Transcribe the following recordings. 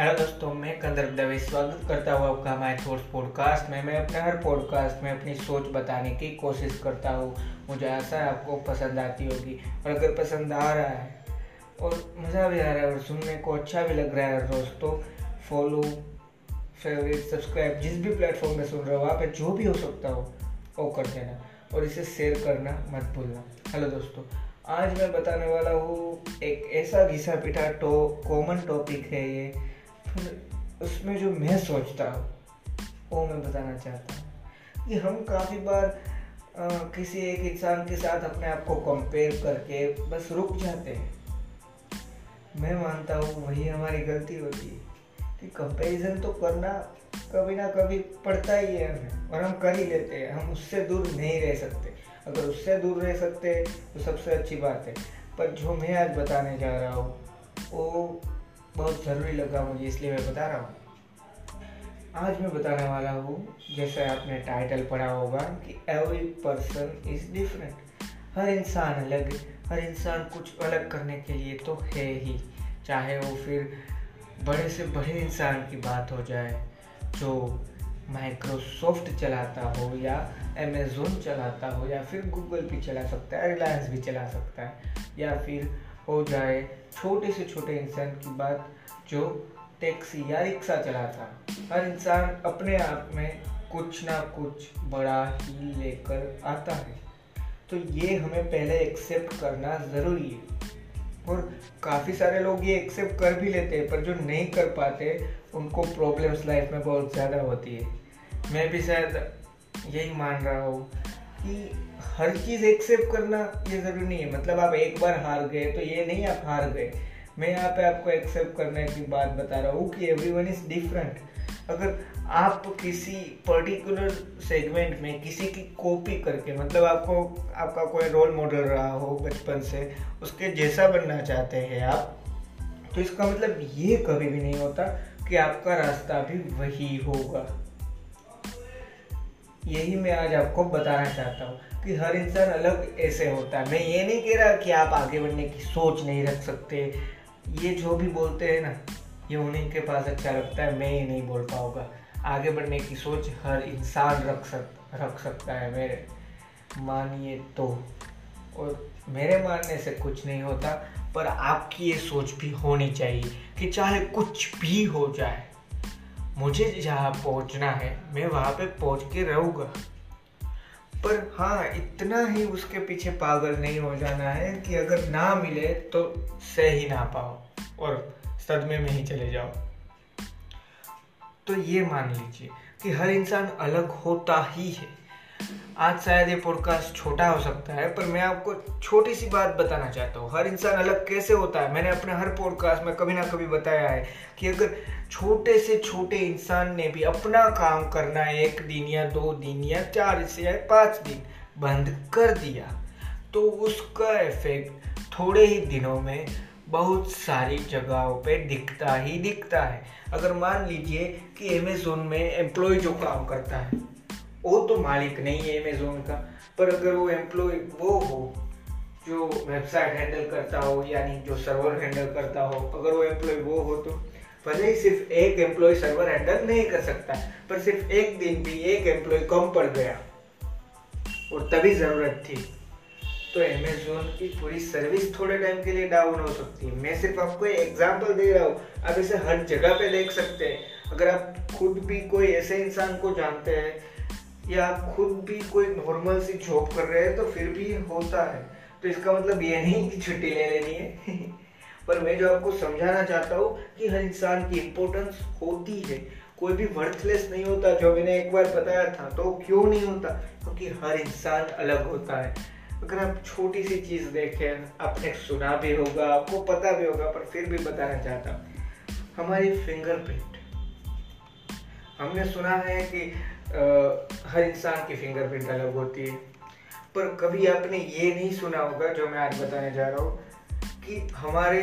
Hello दोस्तों, मैं कंदर दवे स्वागत करता हूँ आपका हमारे थॉट्स पॉडकास्ट में। मैं अपने हर पॉडकास्ट में अपनी सोच बताने की कोशिश करता हूँ। मुझे आशा है आपको पसंद आती होगी। और अगर पसंद आ रहा है, और मज़ा भी आ रहा है, और सुनने को अच्छा भी लग रहा है, दोस्तों फॉलो फेवरेट सब्सक्राइब जिस भी प्लेटफॉर्म में सुन रहे हो वहाँ पे जो भी हो सकता हो, वो कर देना। और इसे शेयर करना मत भूलना। हेलो दोस्तों, आज मैं बताने वाला हूँ एक ऐसा घिसा पिटा टो कॉमन टॉपिक है ये। उसमें जो मैं सोचता हूँ वो मैं बताना चाहता हूँ। कि हम काफ़ी बार आ, किसी एक इंसान के साथ अपने आप को कंपेयर करके बस रुक जाते हैं। मैं मानता हूँ वही हमारी गलती होती है। कि कंपैरिजन तो करना कभी ना कभी पड़ता ही है हमें और हम कर ही लेते हैं हम उससे दूर नहीं रह सकते। अगर उससे दूर रह सकते तो सबसे अच्छी बात है। पर जो मैं आज बताने जा रहा हूँ वो बहुत ज़रूरी लगा मुझे, इसलिए मैं बता रहा हूँ। आज मैं बताने वाला हूँ, जैसे आपने टाइटल पढ़ा होगा कि एवरी पर्सन इज़ डिफरेंट हर इंसान अलग, हर इंसान कुछ अलग करने के लिए तो है ही। चाहे वो फिर बड़े से बड़े इंसान की बात हो जाए, जो माइक्रोसॉफ्ट चलाता हो या अमेजोन चलाता हो या फिर गूगल भी चला सकता है रिलायंस भी चला सकता है, या फिर हो जाए, छोटे से छोटे इंसान की बात जो टैक्सी या रिक्शा चलाता। हर इंसान अपने आप में कुछ ना कुछ बड़ा ही लेकर आता है। तो ये हमें पहले एक्सेप्ट करना ज़रूरी है। और काफ़ी सारे लोग ये एक्सेप्ट कर भी लेते हैं, पर जो नहीं कर पाते, उनको प्रॉब्लम्स लाइफ में बहुत ज़्यादा होती है। मैं भी शायद यही मान रहा हूँ कि हर चीज़ एक्सेप्ट करना ये ज़रूरी नहीं है। मतलब आप एक बार हार गए तो ये नहीं आप हार गए। मैं यहाँ पे आपको एक्सेप्ट करने की बात बता रहा हूँ कि एवरी वन इज़ डिफरेंट अगर आप किसी पर्टिकुलर सेगमेंट में किसी की कॉपी करके मतलब आपको, आपका कोई रोल मॉडल रहा हो बचपन से, उसके जैसा बनना चाहते हैं आप तो इसका मतलब ये कभी भी नहीं होता कि आपका रास्ता भी वही होगा। यही मैं आज आपको बताना चाहता हूँ कि हर इंसान अलग ऐसे होता है। मैं ये नहीं कह रहा कि आप आगे बढ़ने की सोच नहीं रख सकते। ये जो भी बोलते हैं ना, ये उन्हीं के पास अच्छा लगता है। मैं ये नहीं बोल पाऊँगा। आगे बढ़ने की सोच हर इंसान रख सक, रख सकता है मेरे। मानिए तो। और मेरे मानने से कुछ नहीं होता, पर आपकी ये सोच भी होनी चाहिए कि चाहे कुछ भी हो जाए मुझे जहाँ पहुँचना है, मैं वहाँ पे पहुँच के रहूँगा। पर हाँ इतना ही उसके पीछे पागल नहीं हो जाना है कि अगर ना मिले तो सह ही ना पाओ और सदमे में ही चले जाओ। तो ये मान लीजिए कि हर इंसान अलग होता ही है। आज शायद ये पॉडकास्ट छोटा हो सकता है, पर मैं आपको छोटी सी बात बताना चाहता हूँ। हर इंसान अलग कैसे होता है? मैंने अपने हर पॉडकास्ट में कभी ना कभी बताया है कि अगर छोटे से छोटे इंसान ने भी अपना काम करना एक दिन या दो दिन या चार से या पाँच दिन बंद कर दिया तो उसका इफ़ेक्ट थोड़े ही दिनों में बहुत सारी जगहों पे दिखता ही दिखता है। अगर मान लीजिए कि अमेजोन में एम्प्लॉय जो काम करता है वो तो मालिक नहीं है अमेजोन का, पर अगर वो एम्प्लॉय वो हो, जो वेबसाइट हैंडल करता हो, यानी जो सर्वर हैंडल करता हो, अगर वो एम्प्लॉय वो हो तो भले ही सिर्फ़ एक एम्प्लॉय सर्वर हैंडल नहीं कर सकता, पर सिर्फ़ एक दिन भी एक एम्प्लॉय कम पड़ गया, और तभी ज़रूरत थी। तो अमेजोन की पूरी सर्विस थोड़े टाइम के लिए डाउन हो सकती है। मैं सिर्फ़ आपको एग्ज़ाम्पल दे रहा हूँ। आप इसे हर जगह पे देख सकते हैं। अगर आप खुद भी कोई ऐसे इंसान को जानते हैं या आप खुद भी कोई नॉर्मल सी जॉब कर रहे हैं तो फिर भी होता है। तो इसका मतलब ये नहीं कि छुट्टी ले लेनी है। पर मैं जो आपको समझाना चाहता हूँ कि हर इंसान की इम्पोर्टेंस होती है। कोई भी वर्थलेस नहीं होता, जो मैंने एक बार बताया था तो क्यों नहीं होता? क्योंकि तो हर इंसान अलग होता है। अगर आप छोटी सी चीज़ देखें, आपने सुना भी होगा, आपको पता भी होगा, पर फिर भी बताना चाहता हूँ। हमारी फिंगरप्रिंट हमने सुना है कि हर इंसान की फिंगरप्रिंट अलग होती है। पर कभी आपने ये नहीं सुना होगा जो मैं आज बताने जा रहा हूँ कि हमारे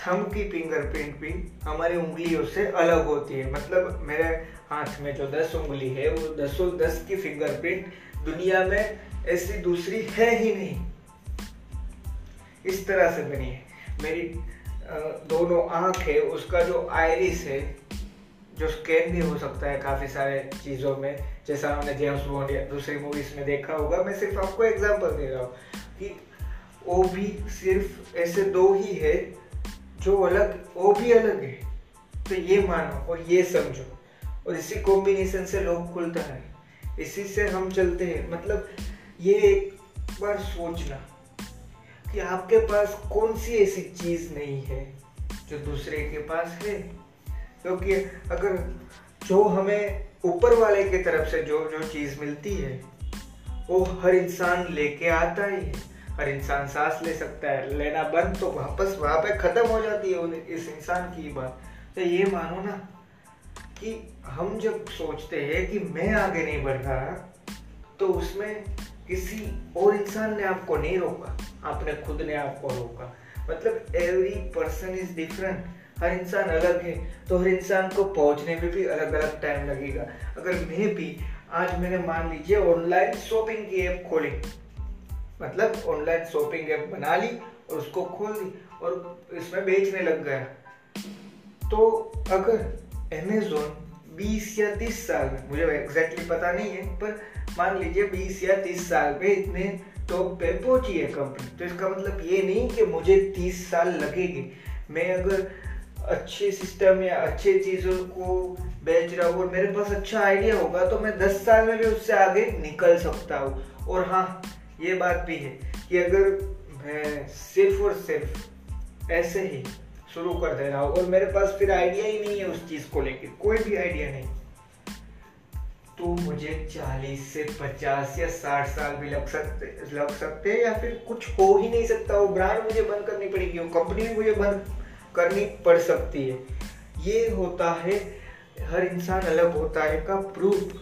थम की फिंगरप्रिंट भी हमारी उंगलियों से अलग होती है। मतलब मेरे हाथ में जो दस उंगली है, वो दसों दस की फिंगरप्रिंट दुनिया में ऐसी दूसरी है ही नहीं। इस तरह से बनी है। मेरी दोनों आँख है, उसका जो आयरिस है जो स्कैन भी हो सकता है काफ़ी सारे चीज़ों में। जैसा हमने जेम्स बॉन्ड या दूसरी मूवीज़ में देखा होगा। मैं सिर्फ़ आपको एग्जांपल दे रहा हूँ कि वो भी सिर्फ़ ऐसे दो ही है जो अलग वो भी अलग है। तो ये मानो और ये समझो। और इसी कॉम्बिनेशन से लोग खुलता है। इसी से हम चलते हैं। मतलब ये एक बार सोचना कि आपके पास कौन सी ऐसी चीज़ नहीं है जो दूसरे के पास है? क्योंकि अगर जो हमें ऊपर वाले की तरफ़ से जो जो चीज़ मिलती है, वो हर इंसान लेके आता ही है। हर इंसान सांस ले सकता है, लेना बंद तो वापस वहाँ पे खत्म हो जाती है इस इंसान की बात। तो ये मानो ना कि हम जब सोचते हैं कि मैं आगे नहीं बढ़ रहा तो उसमें किसी और इंसान ने आपको नहीं रोका, आपने खुद ने आपको रोका। मतलब एवरी पर्सन इज़ डिफरेंट हर इंसान अलग है तो हर इंसान को पहुँचने में भी अलग अलग टाइम लगेगा। अगर मैं भी, आज मैंने मान लीजिए ऑनलाइन शॉपिंग की ऐप खोली। मतलब ऑनलाइन शॉपिंग ऐप बना ली और उसको खोल दी और इसमें बेचने लग गया। तो अगर अमेजोन 20 या 30 साल में, मुझे एग्जैक्टली पता नहीं है, पर मान लीजिए 20 या 30 साल में इतने टॉप पे पहुँची है कंपनी तो इसका मतलब ये नहीं कि मुझे 30 साल लगेगी। मैं अगर अच्छे सिस्टम या अच्छे चीज़ों को बेच रहा हूँ और मेरे पास अच्छा आइडिया होगा तो मैं 10 साल में भी उससे आगे निकल सकता हूँ। और हाँ ये बात भी है कि अगर मैं सिर्फ़ और सिर्फ़ ऐसे ही शुरू कर दे रहा हूँ और मेरे पास फिर आइडिया ही नहीं है उस चीज़ को लेके, कोई भी आइडिया नहीं तो मुझे 40 से 50 या 60 साल भी लग सकते लग सकते हैं या फिर कुछ हो ही नहीं सकता। वो ब्रांड मुझे बंद करनी पड़ेगी, वो कंपनी मुझे बंद करनी पड़ सकती है। ये होता है, हर इंसान अलग होता है का प्रूफ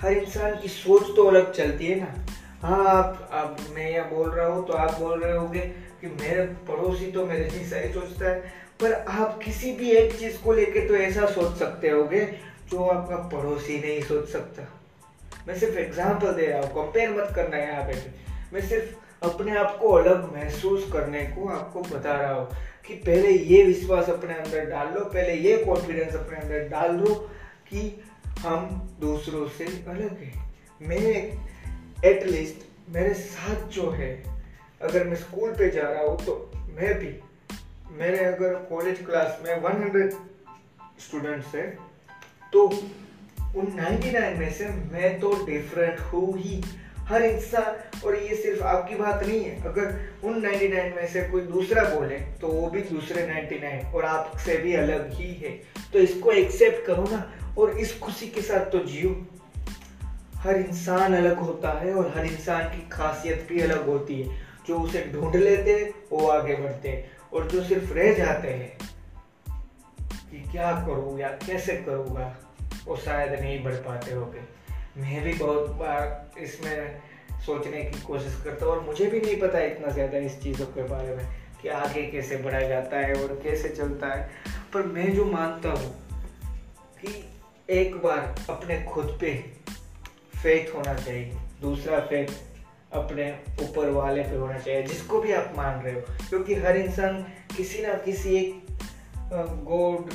हर इंसान की सोच तो अलग चलती है ना। हाँ आप अब मैं यह बोल रहा हूँ तो आप बोल रहे होंगे कि मेरे पड़ोसी तो मेरे जैसा ही सोचता है, पर आप किसी भी एक चीज़ को लेके तो ऐसा सोच सकते होगे जो आपका पड़ोसी नहीं सोच सकता। मैं सिर्फ़ एग्ज़ाम्पल दे रहा हूँ कंपेयर मत करना यहाँ पे। मैं सिर्फ़ अपने आप को अलग महसूस करने को आपको बता रहा हूँ। कि पहले ये विश्वास अपने अंदर डाल लो, पहले ये कॉन्फिडेंस अपने अंदर डाल दो कि हम दूसरों से अलग हैं। मैं एटलीस्ट मेरे साथ जो है, अगर मैं स्कूल पे जा रहा हूँ तो मैं भी, मेरे अगर कॉलेज क्लास में 100 स्टूडेंट्स है तो उन 99 में से मैं तो डिफरेंट हूँ ही। हर इंसान और ये सिर्फ़ आपकी बात नहीं है। अगर उन 99 में से कोई दूसरा बोले तो वो भी दूसरे 99 और आपसे भी अलग ही है। तो इसको एक्सेप्ट करो ना, और इस खुशी के साथ तो जियो। हर इंसान अलग होता है, और हर इंसान की खासियत भी अलग होती है। जो उसे ढूंढ लेते हैं वो आगे बढ़ते हैं। और जो सिर्फ़ रह जाते हैं, कि क्या करूँ या कैसे करूँगा, वो शायद नहीं बढ़ पाते होंगे। मैं भी बहुत बार इसमें सोचने की कोशिश करता हूँ और मुझे भी नहीं पता इतना ज़्यादा इस चीज़ों के बारे में कि आगे कैसे बढ़ाया जाता है और कैसे चलता है। पर मैं जो मानता हूँ कि एक बार अपने खुद पे फेथ होना चाहिए, दूसरा फेथ अपने ऊपर वाले पे होना चाहिए, जिसको भी आप मान रहे हो। क्योंकि हर इंसान किसी ना किसी एक गॉड,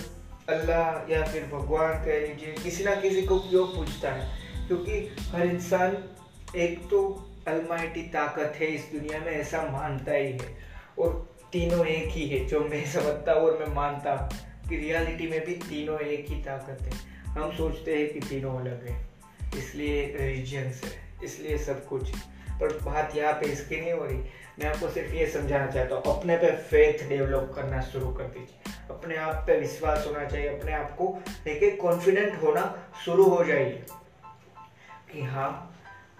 अल्लाह या फिर भगवान कह लीजिए किसी ना किसी को क्यों पूछता है? क्योंकि हर इंसान एक तो अलमाइटी ताकत है इस दुनिया में, ऐसा मानता ही है। और तीनों एक ही है, जो मैं समझता हूँ और मैं मानता हूँ कि रियलिटी में भी तीनों एक ही ताकत है। हम सोचते हैं कि तीनों अलग है, इसलिए रिलीजियंस है, इसलिए सब कुछ। पर बात यहाँ पे इसकी नहीं हो रही। मैं आपको सिर्फ़ ये समझाना चाहता हूँ, अपने पे फेथ डेवलप करना शुरू कर दीजिए। अपने आप पे विश्वास होना चाहिए, अपने आप को लेके कॉन्फिडेंट होना शुरू हो जाइए। कि हाँ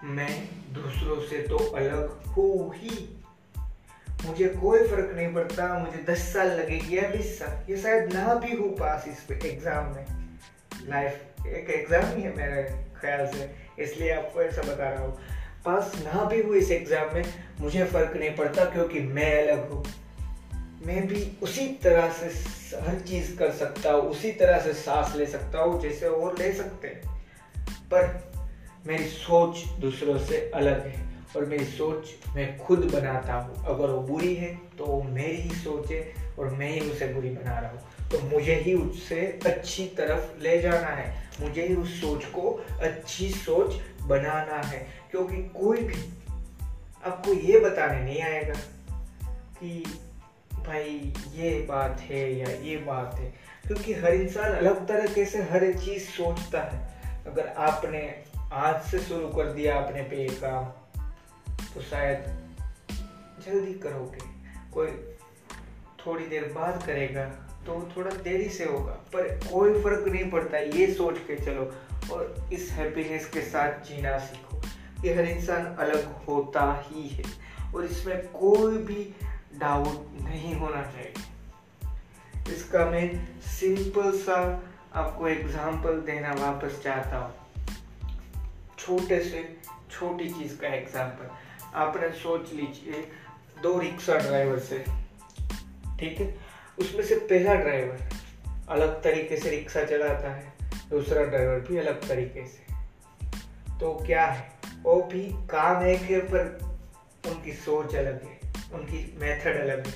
मैं दूसरों से तो अलग हूँ ही। मुझे कोई फ़र्क नहीं पड़ता, मुझे दस साल लगेगी या बीस साल, ये शायद ना भी हो पास इस एग्ज़ाम में। लाइफ एक एग्ज़ाम ही है मेरे ख्याल से, इसलिए आपको ऐसा बता रहा हूँ। पास ना भी हुई इस एग्ज़ाम में, मुझे फ़र्क नहीं पड़ता क्योंकि मैं अलग हूँ। मैं भी उसी तरह से हर चीज़ कर सकता हूँ, उसी तरह से सांस ले सकता हूँ, जैसे और ले सकते पर मेरी सोच दूसरों से अलग है और मेरी सोच मैं खुद बनाता हूँ। अगर वो बुरी है तो वो मेरी ही सोच है और मैं ही उसे बुरी बना रहा हूँ। तो मुझे ही उससे अच्छी तरफ़ ले जाना है। मुझे ही उस सोच को अच्छी सोच बनाना है। क्योंकि कोई भी, आपको ये बताने नहीं आएगा कि भाई ये बात है या ये बात है। क्योंकि हर इंसान अलग तरीके से हर चीज़ सोचता है। अगर आपने आज से शुरू कर दिया आपने पे काम तो शायद जल्दी करोगे। कोई थोड़ी देर बाद करेगा तो थोड़ा देरी से होगा, पर कोई फ़र्क नहीं पड़ता, ये सोच के चलो और इस हैप्पीनेस के साथ जीना सीखो। कि हर इंसान अलग होता ही है और इसमें कोई भी डाउट नहीं होना चाहिए। इसका मैं सिंपल सा आपको एग्जांपल देना वापस चाहता हूँ। छोटे से, छोटी चीज़ का एग्जांपल आपने सोच लीजिए, दो रिक्शा ड्राइवर से, ठीक है? उसमें से पहला ड्राइवर अलग तरीके से रिक्शा चलाता है, दूसरा ड्राइवर भी अलग तरीके से। तो क्या है? वो भी काम एक है, पर उनकी सोच अलग है, उनकी मेथड अलग है।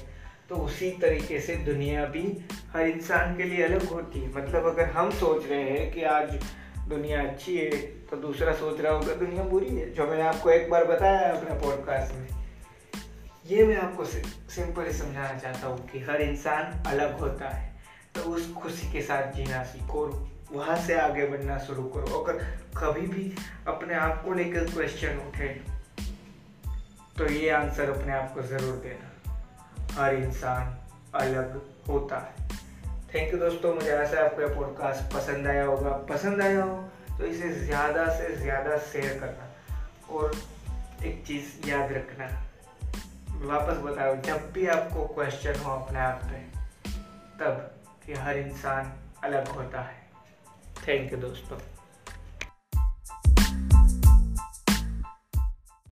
तो उसी तरीके से दुनिया भी हर इंसान के लिए अलग होती है। मतलब अगर हम सोच रहे हैं कि आज दुनिया अच्छी है तो दूसरा सोच रहा होगा, दुनिया बुरी है, जो मैंने आपको एक बार बताया अपने पॉडकास्ट में। ये मैं आपको सिंपली समझाना चाहता हूँ कि हर इंसान अलग होता है तो उस खुशी के साथ जीना सीखो, वहाँ से आगे बढ़ना शुरू करो, अगर कभी भी अपने आप को लेकर क्वेश्चन उठे तो ये आंसर अपने आप को ज़रूर देना। हर इंसान अलग होता है। थैंक यू दोस्तों, मुझे ऐसा आपको यह पॉडकास्ट पसंद आया होगा। पसंद आया हो तो इसे ज़्यादा से ज़्यादा शेयर करना और एक चीज़ याद रखना। वापस बताओ, जब भी आपको क्वेश्चन हो अपने आप पे, तब कि हर इंसान अलग होता है। थैंक यू दोस्तों।